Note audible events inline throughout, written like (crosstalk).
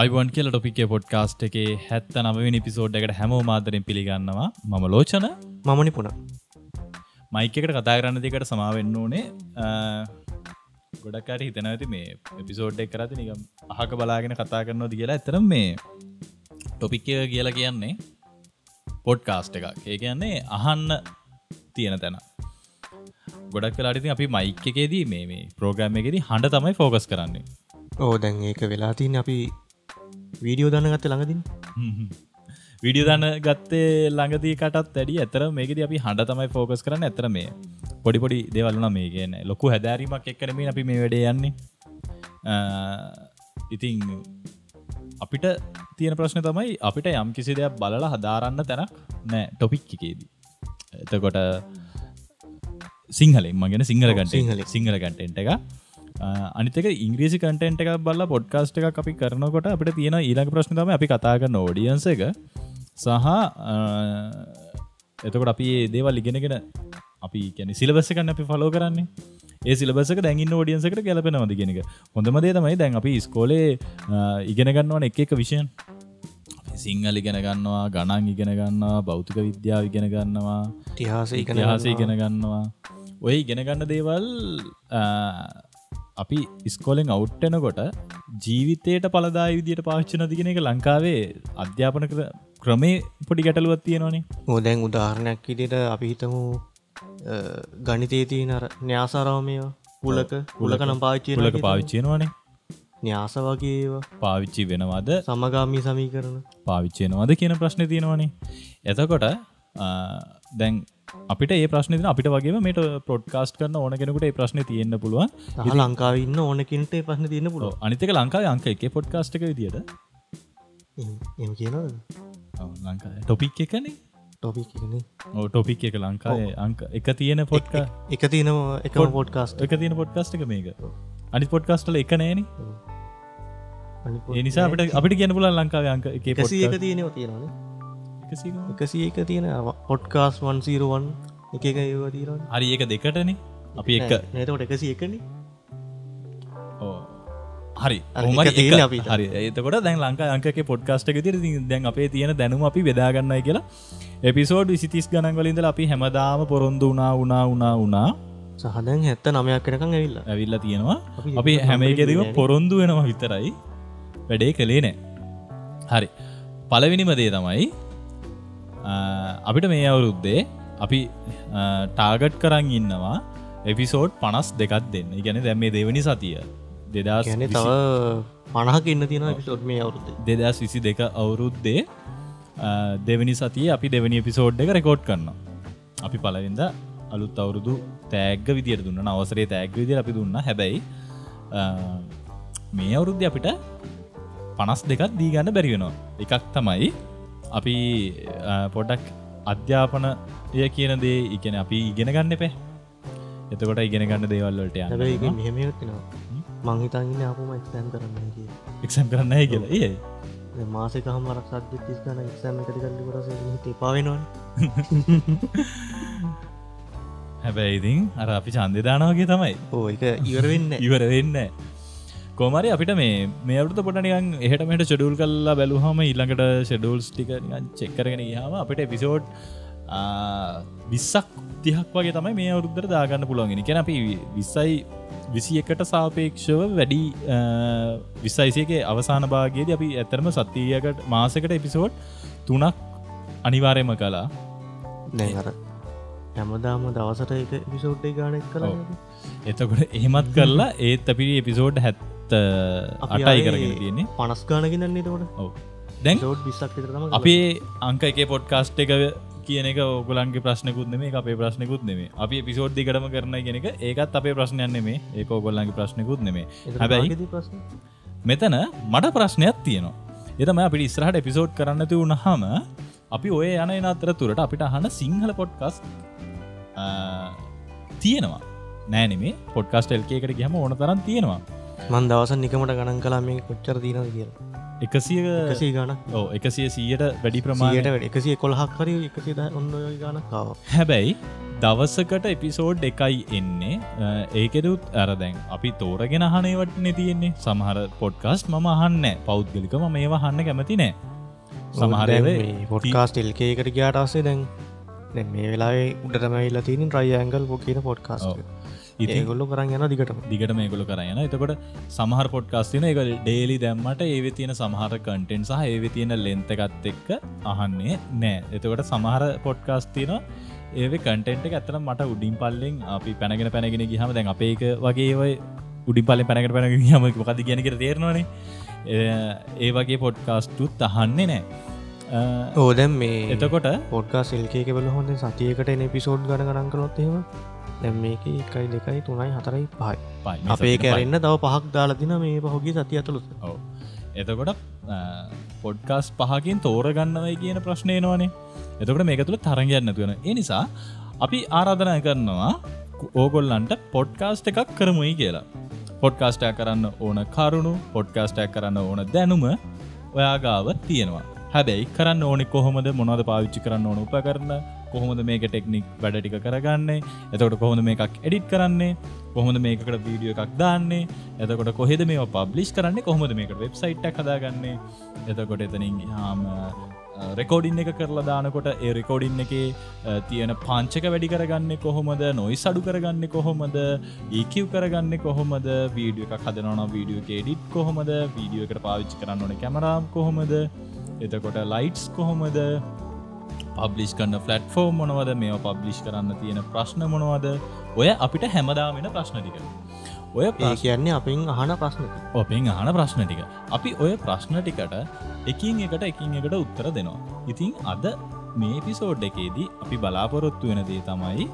Ivan කියල ටොපික podcast එක හැත්ත නමවෙනි episode එකට හැමෝ මාතරෙන් පිළිගන්නවා. මම ලෝචන. මමනි පුුණ මයික එකට කතා කරන්න දෙකට සමාවෙන්න ඕනේ. ගොඩක්කාට හිතන ඇති මේ එපිසෝඩ් එක් කරති නිකම් අහක බලාගෙන කතා කරනවා කියලා. ඇතරම් මේ ටොපික්කය කියලා කියන්නේ පොඩ්කාස්ට් එකක්. ඒ කියන්නේ අහන්න තියෙන තැන. ගොඩක් කලාටති අපි මයික් එකේදී මේ ප්‍රෝග්‍රම් එකෙදී හඬ තමයි ෆෝකස් කරන්නේ. ඕ දැන් ඒක වෙලාතින් අපි වීඩියෝ දන්න ගත්ත ළඟදින් විඩිය දන්න ගත්තේ ළඟදී කටත් ඇඩි ඇතර මේකද අපි හඬ තමයි ෆෝකස් කරන්න. ඇතර මේ පොඩිපොඩි දෙවල්න මේ කියන ලොකු හැදෑරීමක් එක්කරම අපි මේ වැඩේ යන්නේ. ඉතිං අපිට තියෙන ප්‍රශ්න තමයි අපිට යම් කිසි දෙයක් බලලා හදාරන්න තැනක් නෑ ටොපික් එකේදී. එතකොට සිංහලෙන් මගෙන සිංහල ගට සිංහල කටෙන්ට එක අනිතක ඉංග්‍රීසි කටෙන්ට එක බල්ල පොඩ්කාස්ට එක අපි කරනකොට අපිට තියෙන ඊළඟ ප්‍රශ්නතම අපි කතා කරන ෝඩියන්ස එක. සහ එතකොට අපි දේවල් ඉගෙනගෙන අපි කැන සිලබස්සකන්න අපි ෆලෝ කරන්නේ. ඒ සිලබසක දැගින් ෝඩියන්සකට ගැලපෙනවද ගෙනක හොඳම දේ තමයි දැන් අපි ස්කෝලේ ඉගෙනගන්නවන එක එක විෂයන්. සිංහල ඉගෙන ගන්නවා ගණන් ඉගෙන ගන්නවා භෞතික විද්‍යාව ඉගෙන ගන්නවා තිහාස ඉතිහාස ඉගෙන ගන්නවා. ඔය ඉගෙනගන්න දේවල් අපි ඉස්කෝලෙන් අවුට්ටනකොට ජීවිතයට පලදා විදියට පාච්චන දිගෙන එක ලංකාවේ අධ්‍යාපන ක්‍රමේ පොඩි ගැටලුවත් තියෙනවානේ. ඕදැන් උදාහරණයක් විදිට අපි හිතමු ගනිතේ නර න්‍යාසාරාමය පුලක පුලක නම් පාච්චිලක පාවිච්චයනවානේ න්‍යාස වගේ පාවිච්චි වෙනවාද? සමගාමී සමීකරන පාවිච්චයනවාද කියන ප්‍රශ්න තියෙනවානේ. එතකොට දැන් අපිට ඒ ප්‍රශ්න අපිට වගේ මේට පොඩ්කාස්ට කරන ඕන කෙනෙකුට ප්‍රශ්න තියෙන්න්න පුළුවන්. ලංකාවන්න ඕනකින්ට ප්‍රශ්න තියන්න පුළුව අනිතක ලංකාව අංක එක පොඩ්කාස්ටක ලංකා ටොපික් එකනේ. ටොපික් එක ලංකාවේ අංක. එක තියෙන පොට්ක එක තියනවා එක පොඩ්කාස්ට එක. තියෙන පොඩ්කාස්ට එක මේක. අනි පොඩ්කාස්ටල එක නෑන. නිසා අපට අපිට කියන පුල ලංකාව අංක එක එක තියෙනවා තියෙනවා එකසි එක තියෙන පොඩ්කාස් වන්සීරුවන් එක එක ඒවා තීරන හරි ඒක දෙකටන? අපි එක. නතට එකසි එකන. හරි හරි එතකොට දැන් ලංකා අංක පොඩ්කාස්ට එක තිර දැන් අපේ තියෙන දැනුම අපි බෙදාගන්නයි කියලා. එපිසෝඩ් විසිතිස් ගණන්වලින්ද අපි හැමදාම පොරොන්දු වනා වනා වනා වනා සහදැන් හැත්ත නමයක් කරකං ඇවිල්ල. ඇවිල්ල තියෙනවා. අපි හැමේගෙදීම පොරොන්දු වෙනවා විතරයි. වැඩේ කළේ නෑ හරි. පලවිනිම දේ තමයි අපිට මේ අවුරුද්දේ අපි ටාගට් කරන්න ඉන්නවා එපිසෝඩ් පනස් දෙකත් දෙන්න. ගැන දැම් මේ දෙවනි සතිය. දෙදස් තව පණහක ඉන්න තියෙන පිසෝඩ් මේ අවුරුද්ද. දෙදස් විසි දෙක අවුරුද්දේ දෙවනි සතිය අපි දෙවනි එපිසෝඩ් එක රෙකෝඩ් කරන්න අපි පලවිද අලුත් අවුරුදු තෑග විදිර දුන්න. අවසරේ තෑග විදිර අපි දුන්න. හැබැයි මේ අවුරුද්ධ අපිට පනස් දෙකත් දීගන්න බැරිවෙනවා එකක් තමයි අපි පොඩක් අධ්‍යාපනය කියන දේ ඉගෙන අපි ඉගෙන ගන්න එපේ. එතකොට ඉගෙන ගන්න දේවල්ලට මෙහෙමතිනවා මංහිතන්න අපම එක්සෑම් කරන්න එක්සම් කරන්න කියලා. ඒ මාසක හමරක් සද්‍ය තිස් ගන එක්සෑම කටි කල්ලි කොරස පාවෙනවා හැබැයි ඉතින් අර අපි චන්දදානාවගේ තමයි. ඕ එක ඉවර වෙන්න (laughs) ඉවර වෙන්න කෝමරි අපිට මේ මේ අවුත පොටනිකන් එහට මට ෂඩුල් කල්ලා බැලුහම ඉල්ළඟට ෂෙඩුල්ස් ටික චෙක්කරගෙන හම අපිට එපිසෝඩ් විස්සක් තිහක් වගේ තමයි මේ අවුරුද්දර දාගන්න පුළුවන්ගෙන කැන අපි විස්සයි විසි එකට සාපේක්ෂව වැඩි විස්සයිසයගේ අවසාන භාගයේද අපි ඇතරම සත්තියකට මාසකට එපිසෝඩ් තුනක් අනිවාරයම කලා නැර හැමදාම දවසට එක පිසෝඩ්ඩේ ගානක් කළ එතකොට එහෙමත් කරලා ඒත් අපිරි එපිසෝඩ් හැත්ත අටයි කරගෙන තියන්නේ. පනස් ගානකින් දන්නේ තකොට දැන් අපේ අංක එක පොඩ්කාස්ට් එක කියන එක ඔගලන්ගේ ප්‍රශ්නකුත් නෙමේ අපේ ප්‍රශ්නකුත් නෙමේ අපි පිසෝඩ්දි කරම කරන ගෙනක ඒකත් අපේ ප්‍රශ්නයන්න මේ ඒක ඔගොල්ලන්ගේ ප්‍රශ්නකුත් නෙමේ හැබැයි මෙතන මට ප්‍රශ්නයක් තියෙනවා. එතම අපිට ඉස්රහට එපිසෝඩ් කරන්න ති වුණහම අපි ඔය යන අතර තුරට අපිට අහන සිංහල පොඩ්කස් තියෙනවා. නෑනෙමේ පොඩ්කාස්ට එල්කේකට ගහම ඕන තරන් තියෙනවා මන් දවස නිකමට ගණන් කලා මේ කොච්චර තියන කියලා. එකසිය එකසේ ගන ඕ එකසිය සීයට වැඩි ප්‍රමාණයට එකසිය කොළහක් හරි එකසිද ඔන්න ගනකාව හැබැයි දවසකට එපිසෝඩ් එකයි එන්නේ. ඒකෙදුත් ඇරදැන් අපි තෝරගෙන හනේවටන තියෙන්නේ. සමහර පොඩ්කාස්ට මම අහන්න පෞද්ගලිකම මේවා හන්න කැමති නෑ. සමහරවේ පොඩ්කාස්ට එල්කේකට ගයාටස්සේ දැන් දැන් මේ වෙලාේ උඩටමයිල්ල තින ට්‍රයි ඇංගල් පොකන පොඩ්කාස්ට ඒගොල්ලො කරන්න යන දිගටම. දිගට මේගොල කරයන එතකොට සමහර පොඩ්කාස්තින එක ඩේලි දැම්මට ඒව තියෙන සමහර කටෙන් සහ ඒව තියෙන ලෙන්තකත් එක්ක අහන්නේ නෑ එතකොට සමහර පොඩ්කාස්තින ඒව කටෙන්ට ඇත්තන මට උඩින් පල්ලෙන් අපි පැනගෙන පැනගෙන ගහම දැන් අප ඒක වගේ උඩින් පල්ල පැනකට පැනග හම මොකද ගැනකට තේරනවානේ. ඒ වගේ පොඩ්කාස්ටුත් අහන්නේ නෑ ඕදැම් මේ එතකොට පොඩ්කා සෙල්කේක බල හොඳ සතියකට එන පිසෝඩ් ගන ගනන් කරොත්තේම දැම් මේක එකයි දෙකයි තුනයි හතරයි පහයි. අපේ කැරන්න තව පහක් දාලදින මේ පහොගේ සති අතුළු එතකොට පොඩ්කාස් පහකින් තෝරගන්නවයි කියන ප්‍රශ්නයනවනේ එතකට මේක තුළ තරගයන්න තුවන ඒ නිසා අපි ආරාධනය කරනවා ඕගොල්ලන්ට පොඩ්කාස්ට එකක් කරමුයි කියලා. පොඩ්කාස්ටය කරන්න ඕන කරුණු පොඩ්කාස්ටයක් කරන්න ඕන දැනුම ඔයාගාව තියෙනවා. හැබැයි කරන්න ඕනෙ කොහොමද? මොනද පාවිච්චි කරන්න ඕන? උපකරන්න කොහොමද මේක ටෙක්නික් වැඩ ටික කරගන්නේ? එතකොට කොහොඳ මේ එකක් එඩිට් කරන්නේ? කොහොමද මේකට වීඩියෝ එකක් දාන්නේ? එතකොට කොහෙද මේ පබ්ලිස් කරන්නේ? කොහොමද මේකට වෙබ්සයිට් හදාගන්නේ? එතකොට එතනින් හාම රෙකෝඩින් එක කරලා දානකොට ඒ රෙකෝඩින් එක තියෙන පාංචක වැඩි කරගන්න කොහොමද? නොයි සඩු කරගන්න කොහොමද? ඒකව් කරගන්න කොහොමද? වීඩිය එක හදනවන වීඩියෝ ෙඩිට් කොහොමද? වීඩියෝ එකට පාවිච්චි කරන්න ඕන කැමරාම් කොහොමද? එතකොට ලයිට්ස් කොහොමද? පබ්ලිස් කන්න ෆලට්ෆෝර්ම් මොනවද? මේ පබ්ලිෂ් කරන්න තියෙන ප්‍රශ්න මොනවද? ඔය අපිට හැමදාමෙන ප්‍රශ්න ටික. ඔය කියන්නේ අපින් අහන ප්‍රශ්න ඔපින් අහන ප්‍රශ්න ටික. අපි ඔය ප්‍රශ්න ටිකට එකින් එකට එකින් එකට උත්තර දෙනවා. ඉතිං අද මේ පිසෝඩ් එකේදී අපි බලාපොරොත්තු වෙන දේ තමයි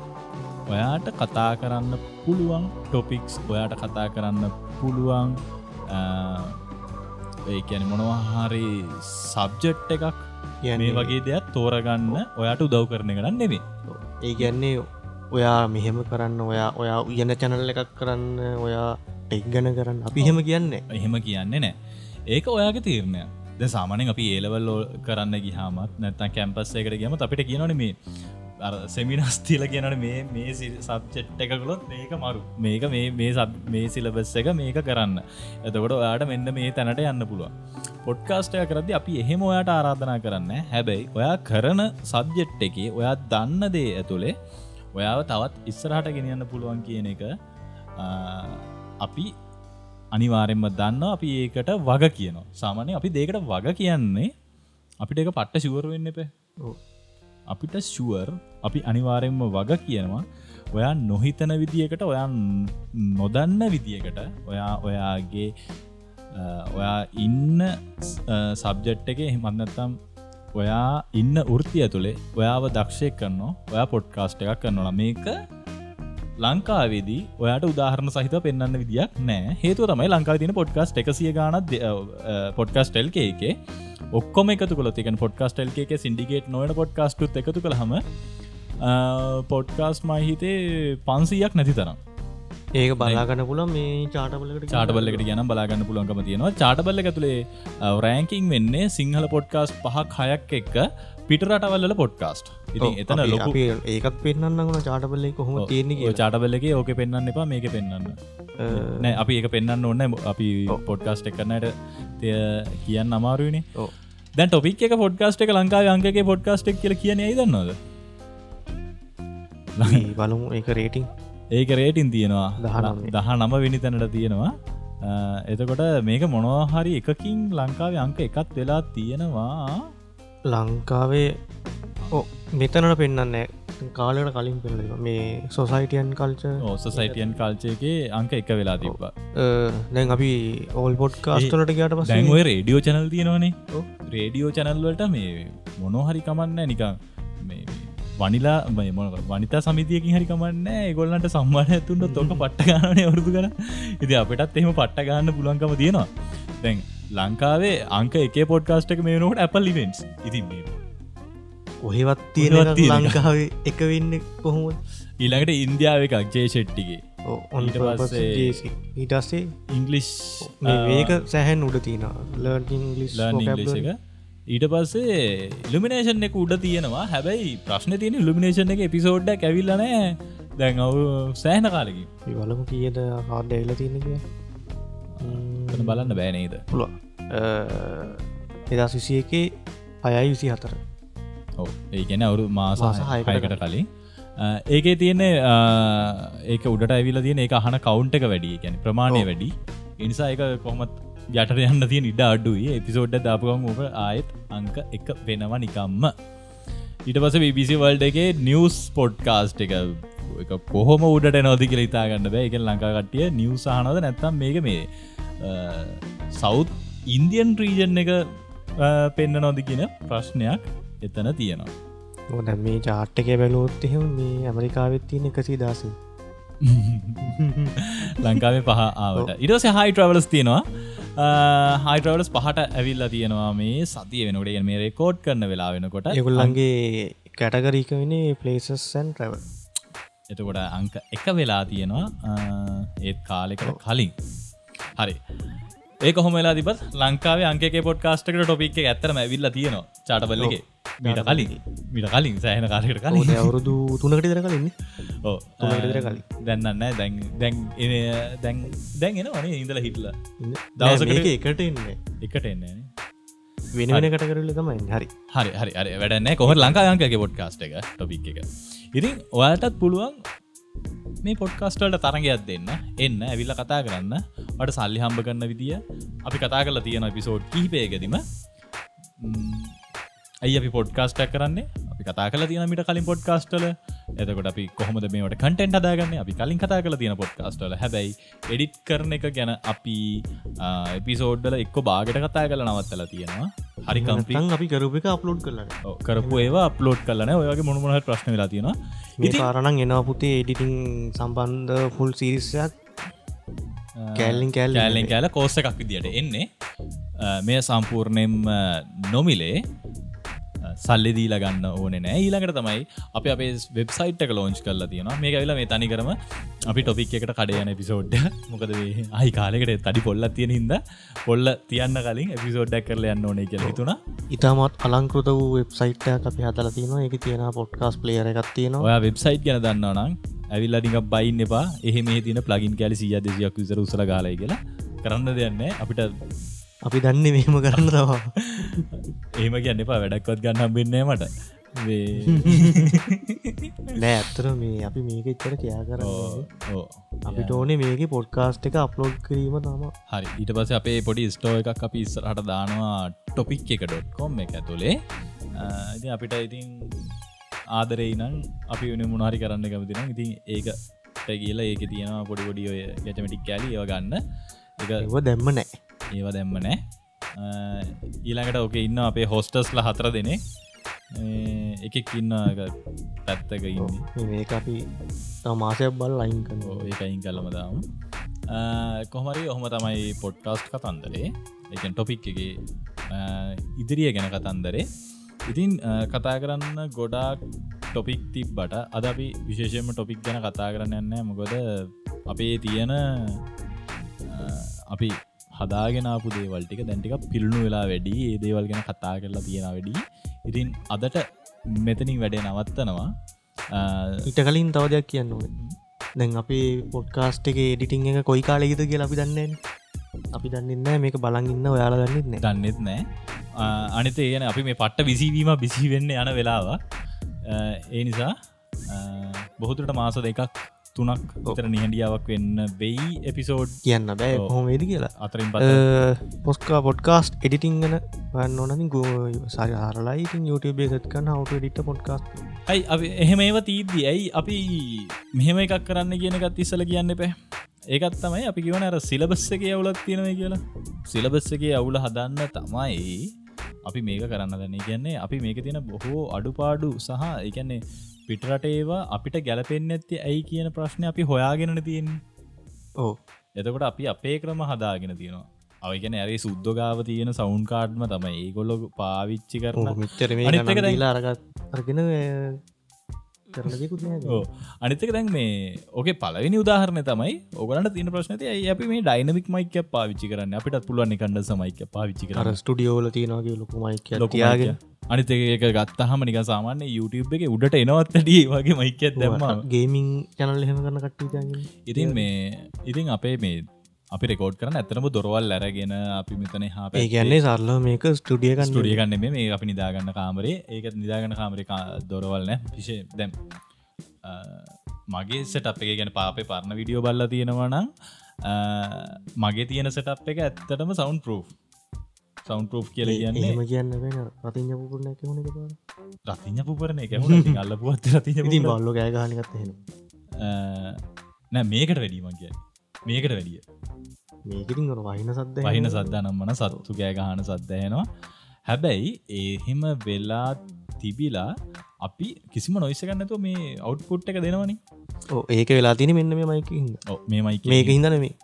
ඔයාට කතා කරන්න පුළුවන් ටොපික්ස් ඔයාට කතා කරන්න පුළුවන් ඒ කියන මොනවාහරි සබ්ජෙට් එකක් මේ වගේ දෙයක් තෝරගන්න ඔයාට උදව් කරන කරන්න නෙවේ ඒ ගැන්නේ ඔයා මෙහෙම කරන්න ඔයා ඔයා උයන චැනල් එකක් කරන්න ඔයා ටෙක් ගැන කරන්න. අපි හෙම කියන්නේ එහෙම කියන්නේ නෑ ඒක ඔයාගේ තීරණය ද සාමනෙන් අපි ඒලවල් කරන්න ගිහාමත් නැත්තන් කැම්පස් එකට ගම අපිට කියනන මේ සෙමිනස් තිීල කියනට මේ මේ සබ්චෙට් එකකොලොත් මේක මරු. මේක මේ මේ සබ් මේ සිලබස් එක මේක කරන්න. එතකොට ඔයාට මෙන්න මේ තැනට යන්න පුළුවන්. පොඩ්කාස්ටය කරදි අපි එහෙම ඔයාට ආරාධනා කරන්න හැබැයි ඔයා කරන සබ්ජෙට් එකේ ඔයා දන්න දේ ඇතුළේ ඔයාව තවත් ඉස්සරහට ගෙනියන්න පුළුවන් කියන එක අපි අනිවාරෙන්ම දන්න අපි ඒකට වග කියනවා. සාමානය අපි දේකට වග කියන්නේ අපිට එක පට්ට ශුවර වෙන්න එප. අපිට ශුවර් අපි අනිවාරෙන්ම වග කියනවා. ඔයා නොහිතන විදිකට ඔයා නොදන්න විදිකට ඔයා ඔයාගේ ඔයා ඉන්න සබ්ජෙට් එක එහමත්නත්තම් ඔයා ඉන්න ෘතිය තුළේ ඔයාව දක්ෂය කරනවා ඔයා පොඩ්කාස්ට එකක් කරනවා. මේක ලංකාවේදී ඔයාට උදාහරණ සහිත පෙන්න්න විදියක් නෑ. හේතු තමයි ලංකා තින පොඩ්කාස්ට එකසිය ගානත් පොඩ්කාස්ටෙල් එක. ඔක්කොම එකතු කොල තික පොඩ්කාස්ටෙල් එක සිින්ඩිගේට නොවන පොඩ්කාස්ටුත් එකතු කළහම පොඩ්කාස් මහිතේ පන්සීයක් නැති තරම්. ඒක බලාගන්න පුල මේ චාටබලට චාටබල්ලකට ගැන බලාගන්න පුළන්කම තියෙනවා. චාටබල්ල ඇතුළේ රෑංකින් වෙන්නේ සිංහල පොඩ්කාස් පහක් හයක් එක්ක පිටරටවල්ල පොඩ්කාස්ට්. ඉතින් එතන ලොක ඒකත් පෙන්න්නගන චාටබල්ල කොහොම තියෙන්නේ චාටබල්ලක ඕක පෙන්න්න එපා මේක පෙන්න්න නෑ අපි ඒක පෙන්න්න ඕන්න අපි පොඩ්කාස්ට් එකන්නට තය කියන්න අමාරුවනේ දැන් ටොපික් එක පොඩ්කාස්ට් එක ලංකාව අංකගේ පොඩ්කාස්ට් එක් කියල කියන දන්නද (laughs) බලමු ඒක රේටිං ඒක රේටින් තියෙනවා. දහ නම වෙනි තැනට තියෙනවා. එතකොට මේක මොනවාහරි එකකින් ලංකාව අංක එකත් වෙලා තියෙනවා. ලංකාවේ මෙතනට පෙන්න්නන්නේ කාලට කලින් පෙල්ල මේ සොසයිටියන් කල්ච සොසයිටියන් කාල්චයගේ අංක එක වෙලා තිබ්බ. දැන් අපි ඕල් පොට් කාස්ටලට ගට පස රේඩියෝ චනල් තියෙනවානේ. රේඩියෝ චැනල්වලට මේ මොනොහරි කමන්න නිකං වනිලා වනිතා සමිතියකින් හරි කමන්න ගොල්ලන්ට සම්මාන ඇතුන්ට තොක පට්ටගානය වරුදු කර ඉති අපිටත් එහෙම පට්ට ගන්න පුලන්කම තියෙනවා. දැන් ලංකාවේ අංක එක පොඩ්කාස්ටක මේ නොට ඇපල් ලිවෙන්ස් ඉතින් ඔහෙවත් තියෙනවත් ලංකාවේ එක වෙන්න කොහොම ඊළඟට ඉන්දියාව එකක් ජේෂෙට්ටිගේ ඔන්ට පස්සේ ඊටස්සේ ඉංගලිස් මේක සැහැන් උඩ තින ලර්න් ඉංගලිස් එක ඊට පස්සේ ඉල්ිමිනේෂන් එක උඩ තියෙනවා. හැබැයි ප්‍රශ්න තියෙන ඉල්ිමිනේෂන් එක එපිසෝඩ්ඩ ඇවිල්ලනෑ දැන් ඔවු සෑහන කාලකින්. බලමු කියද කාඩ එල්ල තියන කිය බලන්න බෑනේද පුළුව එදා සිසිය එකේ අයයි විසි හතර ඔව. ඒ ගැන අවුරු මාස මාස හයකට හයකට කලින්. ඒකේ තියන්නේ ඒක උඩට ඇවිල තියෙන එක අහන කවුන්ට එක වැඩි. ගැන ප්‍රමාණය වැඩි. එනිසා එක කොහොමත් යටට යන්න තිය නිඩ අඩුයි. එපිසෝඩ්ඩ දාපුගම් ඔබ ආයෙත් අංක එක වෙනවා නිකම්ම. ඊට පස BBC වල්ඩ එකේ නිියස් පොඩ්කාස්ට් එක. එක කොහොම උඩට නොදි කියල ඉතාගන්න බෑ. එක ලංකාකටිය නිවසාහනද නැත්තම් මේක මේ සෞත් ඉන්දියන් රීජන් එක පෙන්න්න නොදි කියන ප්‍රශ්නයක් එතන තියෙනවා. දැ මේ චාට්ටක බැලෝත් එහෙම මේ ඇමරිකාවෙත් තියෙන එකසි දස (laughs) ලංකාවේ පහ ආවට. ඉටස හයි ට්‍රවලස් තියෙනවා හයිටවලස් පහට ඇවිල්ලා තියෙනවා මේ සතිය වෙනකට. මේ රෙකෝඩ් කරන වෙලා වෙනකොට. යකුල්ලන්ගේ කැටගරීක වනේ පලේසස්සන් ට්‍රවල් එතකොට අංක එක වෙලා තියෙනවා. ඒත් කාලෙකට කලින්. හරි. ඒක හොමලා තිබත් ලංකාවේ අන්ගේ පොඩ්කාස්ටකට ටොපික් ඇත්තරම ඇවිල්ල තියෙනවා. චාටබල්ලගේ මීට කලින්. මීට කලින් සෑහන කාලකට කලින්. අවුරුදු තුනකට දර කලින් ඕ තුනකට කලින්. දැන්නන්න දැන් දැන් දැන් දැන් එන වනේ ඉඳල හිටල. දවසක එකට එන්න එකට එන්නේ වෙන වෙන කටකරල තමයි හරි. හරි හරි අරි වැඩන්න කොහ ලංකායන්කගේ පොඩ්කාස්ට එක ටොපික් එක? ඉතින් ඔයාටත් පුළුවන් මේ පොඩ්කාස්ටල්ට තරගයක් දෙන්න. එන්න ඇවිල්ල කතා කරන්න. වට සල්ලි හම්බ කරන්න විදිිය. අපි කතා කරලා තියෙන පිසෝඩ් කිහිපයකදීම ඇයි අපි පොඩ්කාස්ටක් කරන්නේ? අපි කතා කල තියනමිට කලින් පොඩ්කාස්ටල එතකොට අපි කොහොමද මේට කටෙන්ට අදාගන්න අපි කලින් කතා කල තියෙන පොඩ්කාස්ටල හැබැයි එඩිට් කරන එක ගැන අපි එපිසෝඩ්ඩල එක්ක බාගට කතා කල නවත්තල තියෙනවා. හරි කම්පින් අපි කරුප එක අප්ලෝඩ් කරන්න කරපු ඒවා අප්ලෝඩ් කරන ඔයගේ මොනමහට ප්‍රශ්න වෙලා තියෙනවා. මේ කාරණන් එනවා පුතේ එඩිටිං සම්බන්ධ ෆුල් සිරිස්සයක් කෑල්ලින් කෑල් කෑල්ලෙන් කෑල කෝස්ස එකක් විදිට එන්නේ. මේ සම්පූර්ණයෙන් නොමිලේ සල්ලි දීලා ගන්න ඕන නෑ. ඊළඟට තමයි අප අපේ වෙබ්සයිට් එක ලෝංච් කරලා තියෙන මේ ඇවිල මේ තනිකරම අපි ටොපික් එකට කඩයන එපිසෝඩ් මොකද අයි කාලෙකට තඩි පොල්ල තියෙන හිද පොල්ල තියන්න කලින් එපිසෝඩ්ඩක් කරල යන්න ඕනේ කියල හිතුුණ. ඉතාමත් අලංකෘත වූ වෙබ්සයිට් අපි හතල තින එක තියෙන පොඩ්කාස් ප්ලේර එකක් තියෙන ඔය වෙබ්සයිට් ගැන දන්නවනම් ඇවිල්ල ටික බයින්න එපා. එහෙම තින ප්ලගින් කැලි සිය දෙසියක් විසර උසර ගාලයි කියලා. කරන්න දෙයන්න අපිට අපි දන්න මෙහෙම කරන්න තවා ඒම කියන්න එපා වැඩක්වත් ගන්න හම්බෙන්නේ මට. නෑ ඇත්තර මේ අපි මේක ඉත්තර කයා කර අපිට ඕනේ මේක පොඩ්කාස්ට් එක අප්ලෝඩ් කිරීම තම හරි. ඊට පස අපේ පොඩි ස්ටෝ එකක් අපි ඉස්සරහට දානවා ටොපික් එක ඩොට්කොම් එක ඇතුළේ ඉති අපිට ඉතින් ආදරේ නම් අපි වනි මුණහරි කරන්න කැමතින ඉතින් ඒක කියලා ඒක තියෙනවා පොඩි පොඩි ඔය ගැටමටික් කෑලි ඒව ගන්න. එක දැම්ම නෑ ඒව දැම්ම නෑ. ඊළඟට ඕක ඉන්න අපේ හොස්ටස්ල හතර දෙනේ එකෙක් ඉන්න පැත්තක ඉන්න. මේ අපි මාසයක් බල් ලයින් කන ඒකයින් කලම දාම්. කොහමරි ඔහොම තමයි පොඩ්කාස්ට් කතන්දරේ. එකන් ටොපික් එක ඉදිරිය ගැන කතන්දරේ. ඉතින් කතා කරන්න ගොඩාක් ටොපික් තිබ්බට අද අපි විශේෂයම ටොපික් ගැන කතා කරන්න යන්න මොකොද අපේ තියෙන අපි හදාගෙනපු දේවල්ටික දැන්ටික පිල්ුණු වෙලා වැඩි. ඒ දේවල් ගැන කතා කරලා තියෙන වැඩි. ඉතින් අදට මෙතනින් වැඩේ නවත්තනවා. ඉට කලින් තව දෙයක් කියන්න දැන් අපි පොඩ්කාස්ට් එක එඩිටිං එක කොයි කාලෙගත කියලා අපි දන්නේෙන් අපි දන්නන්න මේක බලගන්න ඔයාලා දන්නෙත් දන්නෙත් නෑ අනිත ඒන අපි මේ පට්ට විසිවීම බිසි වෙන්න යන වෙලාව ඒ නිසා බොහතුරට මාස දෙකක් තුනක් ඔතර නිහඩියාවක් වෙන්න වෙයි එපිසෝඩ් කියන්න බෑ හොමේද කියලා. අතරින් පොස්කා පොඩ්කාස්ට් එඩිටිං ගන වන්න ඕනති ගෝ සරි හරලයි YouTube සත් කන්න හවට ඩිට පොඩ්කාස්ට ඇයි අපි එහෙම ඒව තීද්දි? ඇයි අපි මෙහෙම එකක් කරන්න කියනකත් ඉස්සල කියන්න එපෑ. ඒකත් තමයි අපි කිවන අර සිලබස්ස එක අවුලක් තියෙනව කියලා. සිලබස්ස එක අවුල හදන්න තමයි අපි මේක කරන්න දන්නේ කියන්නේ අපි මේක තියෙන බොහෝ අඩුපාඩු සහ එකන්නේ පිටරට ඒවා අපිට ගැලපෙන්න්න ඇති ඇයි කියන ප්‍රශ්නය අපි හොයාගෙනන තියෙන් ඕ එතකොට අපි අපේ ක්‍රම හදාගෙන තියෙනවා. අවගෙන ඇරේ සුද්දගාව තියෙන සවුන් කාඩ්ම තමයි. ඒගොල්ලො පාවිච්චි කරන මිච්චර ලාරගත් අරගෙන අනිතක දැන් මේ ඕක පලවෙනි උදාහරණ තමයි ඔගලට තින ප්‍රශ්නති අපි මේ ඩයිනමික් මයික පාවිච්චි කරන්න? අපිට පුළුවන් කණ්ඩ සමයික පාවිච්චි කර ස්ටඩියෝල තියනගේ ලොකුමයික ලොකයාගෙන අනිත ඒක ගත්තහම නික සාමාන්‍ය YouTube එක උඩට එනවත්තට වගේ මයික දැම ගේමින් චැනල් හෙම කරන කට්ට ඉතින් මේ ඉතින් අපේ මේ අපි රෙකෝඩ් කරන ඇතනම දොරවල් ඇරගෙන අපි මෙතන හා කියන්නේ සරල මේක ස්ටඩියක ස්ටඩිය ගන්න මේ අපි නිදාගන්න කාමරේ. ඒක නිදාගන්න කාමරි දොරවල්න පිෂේ දැම් මගේ සටප් එක ගැන පාපේ පරණ විඩියෝ බල්ල තියෙනවනම් මගේ තියෙන සටප් එක ඇත්තටම සවන්් පරෝ් සවන්් පරෝ් කියල කියන්නේ ම කියන්න රතිඥ පුරන හොන රතිඥ පුරන එක අල්ලපුුවත් රතිඥ බල්ල ගෑගානිකත් නෑ මේකට වැඩීම කිය මේකට වැඩිය. මේකටින් ගොන වහින සද්ද වහින සද්ධනම්මන සත්තු ගෑගහන සද්ධයනවා හැබැයි ඒහෙම වෙලා තිබිලා අපි කිසිම නොයිසගන්නතු මේ අවට්පුට් එක දෙනවනි. ඒක වෙලා තින මෙන්න මේ මයික මේ මයික මේක හිදන මේ.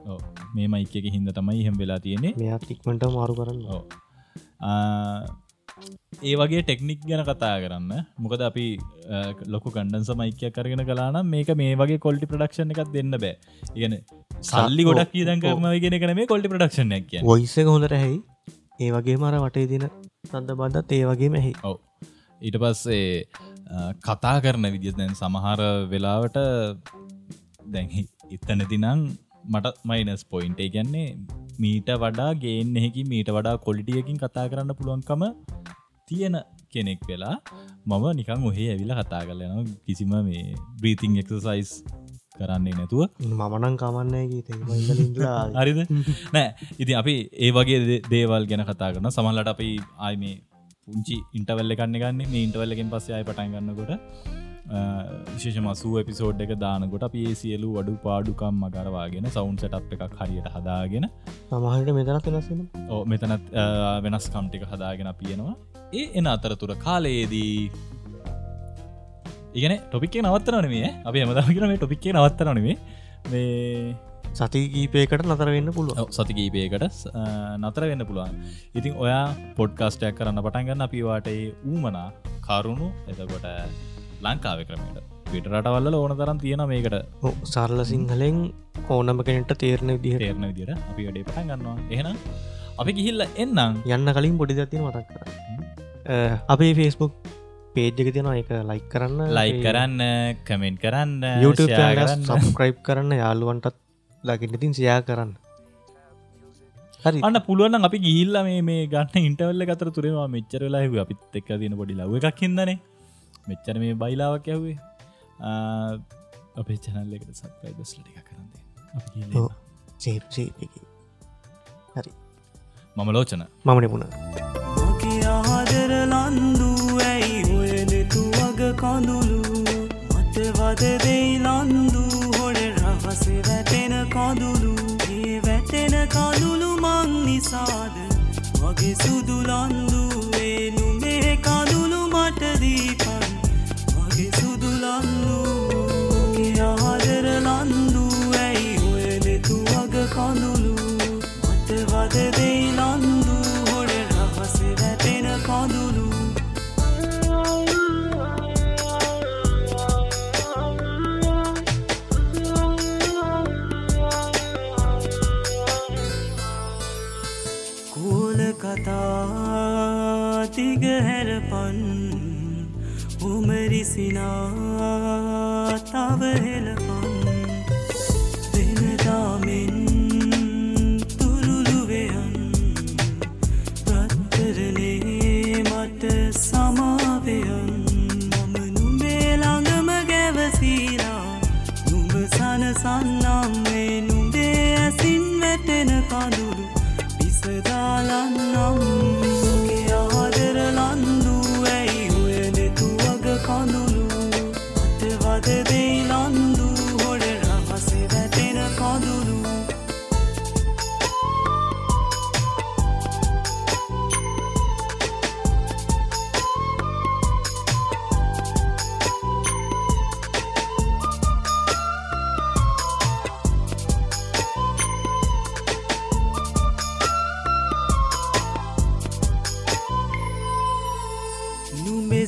මේ මයික හින්ද තමයි හෙම වෙලා තියෙන්නේ. මෙයා ටික්මට මාරු කරන්න ඒ වගේ ටෙක්නික් ගැන කතා කරන්න. මොකද අපි ලොකු කණ්ඩන්ස මයිකය කරගෙන කලානම් මේක මේ වගේ කොල්ටි ප්‍රඩක්ෂණ එකක් දෙන්න බෑ. ඉගෙන සල්ලි ගොඩක් දන් කරමගෙන කන මේ කොල්ටි ප්‍රඩක්ෂණ එක ඔයිස්සක හොඳට හැයි ඒ වගේ මර වටේ දින සඳ බන්ධත් ඒ වගේ මෙහි ඔව. ඊට පස්සේ කතා කරන විදිදැන් සමහර වෙලාවට දැහි ඉත්තනතිනං මට මයිනස් පොයින්ට ගැන්නේ මීට වඩා ගේන් එහෙකි මීට වඩා කොලිටියකින් කතා කරන්න පුළුවන්කම තියෙන කෙනෙක් වෙලා මම නිකං ඔහේ ඇවිල කතා කරලන කිසිම මේ බ්‍රීතිං එක්සසයිස් කරන්නේ නැතුව. මමනං කමන්නේ හරිද? නෑ. ඉති අපි ඒ වගේ දේවල් ගැන කතා කරන සමල්ලට අපි ආය මේ පුංචි ඉන්ටවල්ල කන්න ගන්න. මේ ඉන්ටවල්ලකින් පස්සේ අයි පටන් ගන්නකොට විශේෂ මසූ එපිසෝඩ් එක දානකොට අපේ සියලු වඩු පාඩුකම් මගරවාගෙන සවුන් සටප් එකක් හරියට හදාගෙන සමහට මෙතනත් වෙනස්සෙන ඕ මෙතනත් වෙනස් කම්ටික හදාගෙන පියනවා ඒ එන අතරතුර කාලයේදී ඉගෙන ටොපික්ේ නවත්තනනේ අපි හමදාගෙන මේ ටොපික්ේ නවත්තනනේ මේ සති කීපයකට නතර වෙන්න පුළුව සති කීපයකට නතර වෙන්න පුළුවන්. ඉතින් ඔයා පොඩ්කාස්ටයක් කරන්න පටන්ගන්න අපිවාට ඌමනා කරුණු එතකොට ලංකාව ක්‍රමට පිටරටවල්ල ඕන තරම් තියෙන මේකට. සරල සිංහලෙන් ඕනම කෙනට තේරණ විදිහ තේරණ විදිර අපි වැඩේ පටන් ගන්නවා. එහෙනම් අපි ගිහිල්ල එන්නම්. යන්න කලින් පොඩි දතින මතක් කර අපේ ෆේස්බුක් පේජ්ජක තියෙනවා. එක ලයි කරන්න. ලයි කරන්න කමෙන්ට් කරන්න සබස්ක්‍රයිබ් කරන්න. යාළුවන්ටත් ලකිටතින් සයා කරන්න. හරි. අන්න පුළුවන් අපි ගිල්ල මේ ගන්න ඉන්ටවල්ල අතර තුරවා මෙච්චරලා අපිත් එක් තින පොඩි ලව එකක් හිදනේ මෙච්චර මේ බයිලාවක් ඇවේ අපේ චැනල්ල එකට සත්පයි බස්ලට එක කරන්න හරි. මම ලෝචන. මම නිපුණ. ආදර ලන්දු ඇයි? ඔයනෙතු වග කඳුළු. මතවද දෙයි ලන්දු. හොඩ රහසේ වැටෙන කඳුළු. ඒ වැටෙන කඳුළු මං නිසාද? වගේ සුදු ලන්දු. ඒනු මේ කඳුළු මටදීපන්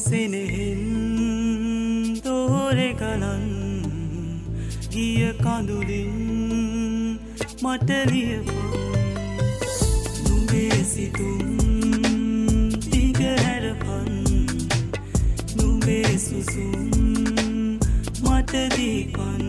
සෙනෙහෙන් තෝරෙගලන් ගිය කඳුලින් මටලියපා නුබේ සිතුම් දිගහැරපන් නුබේ සුසුම් මටදීපන්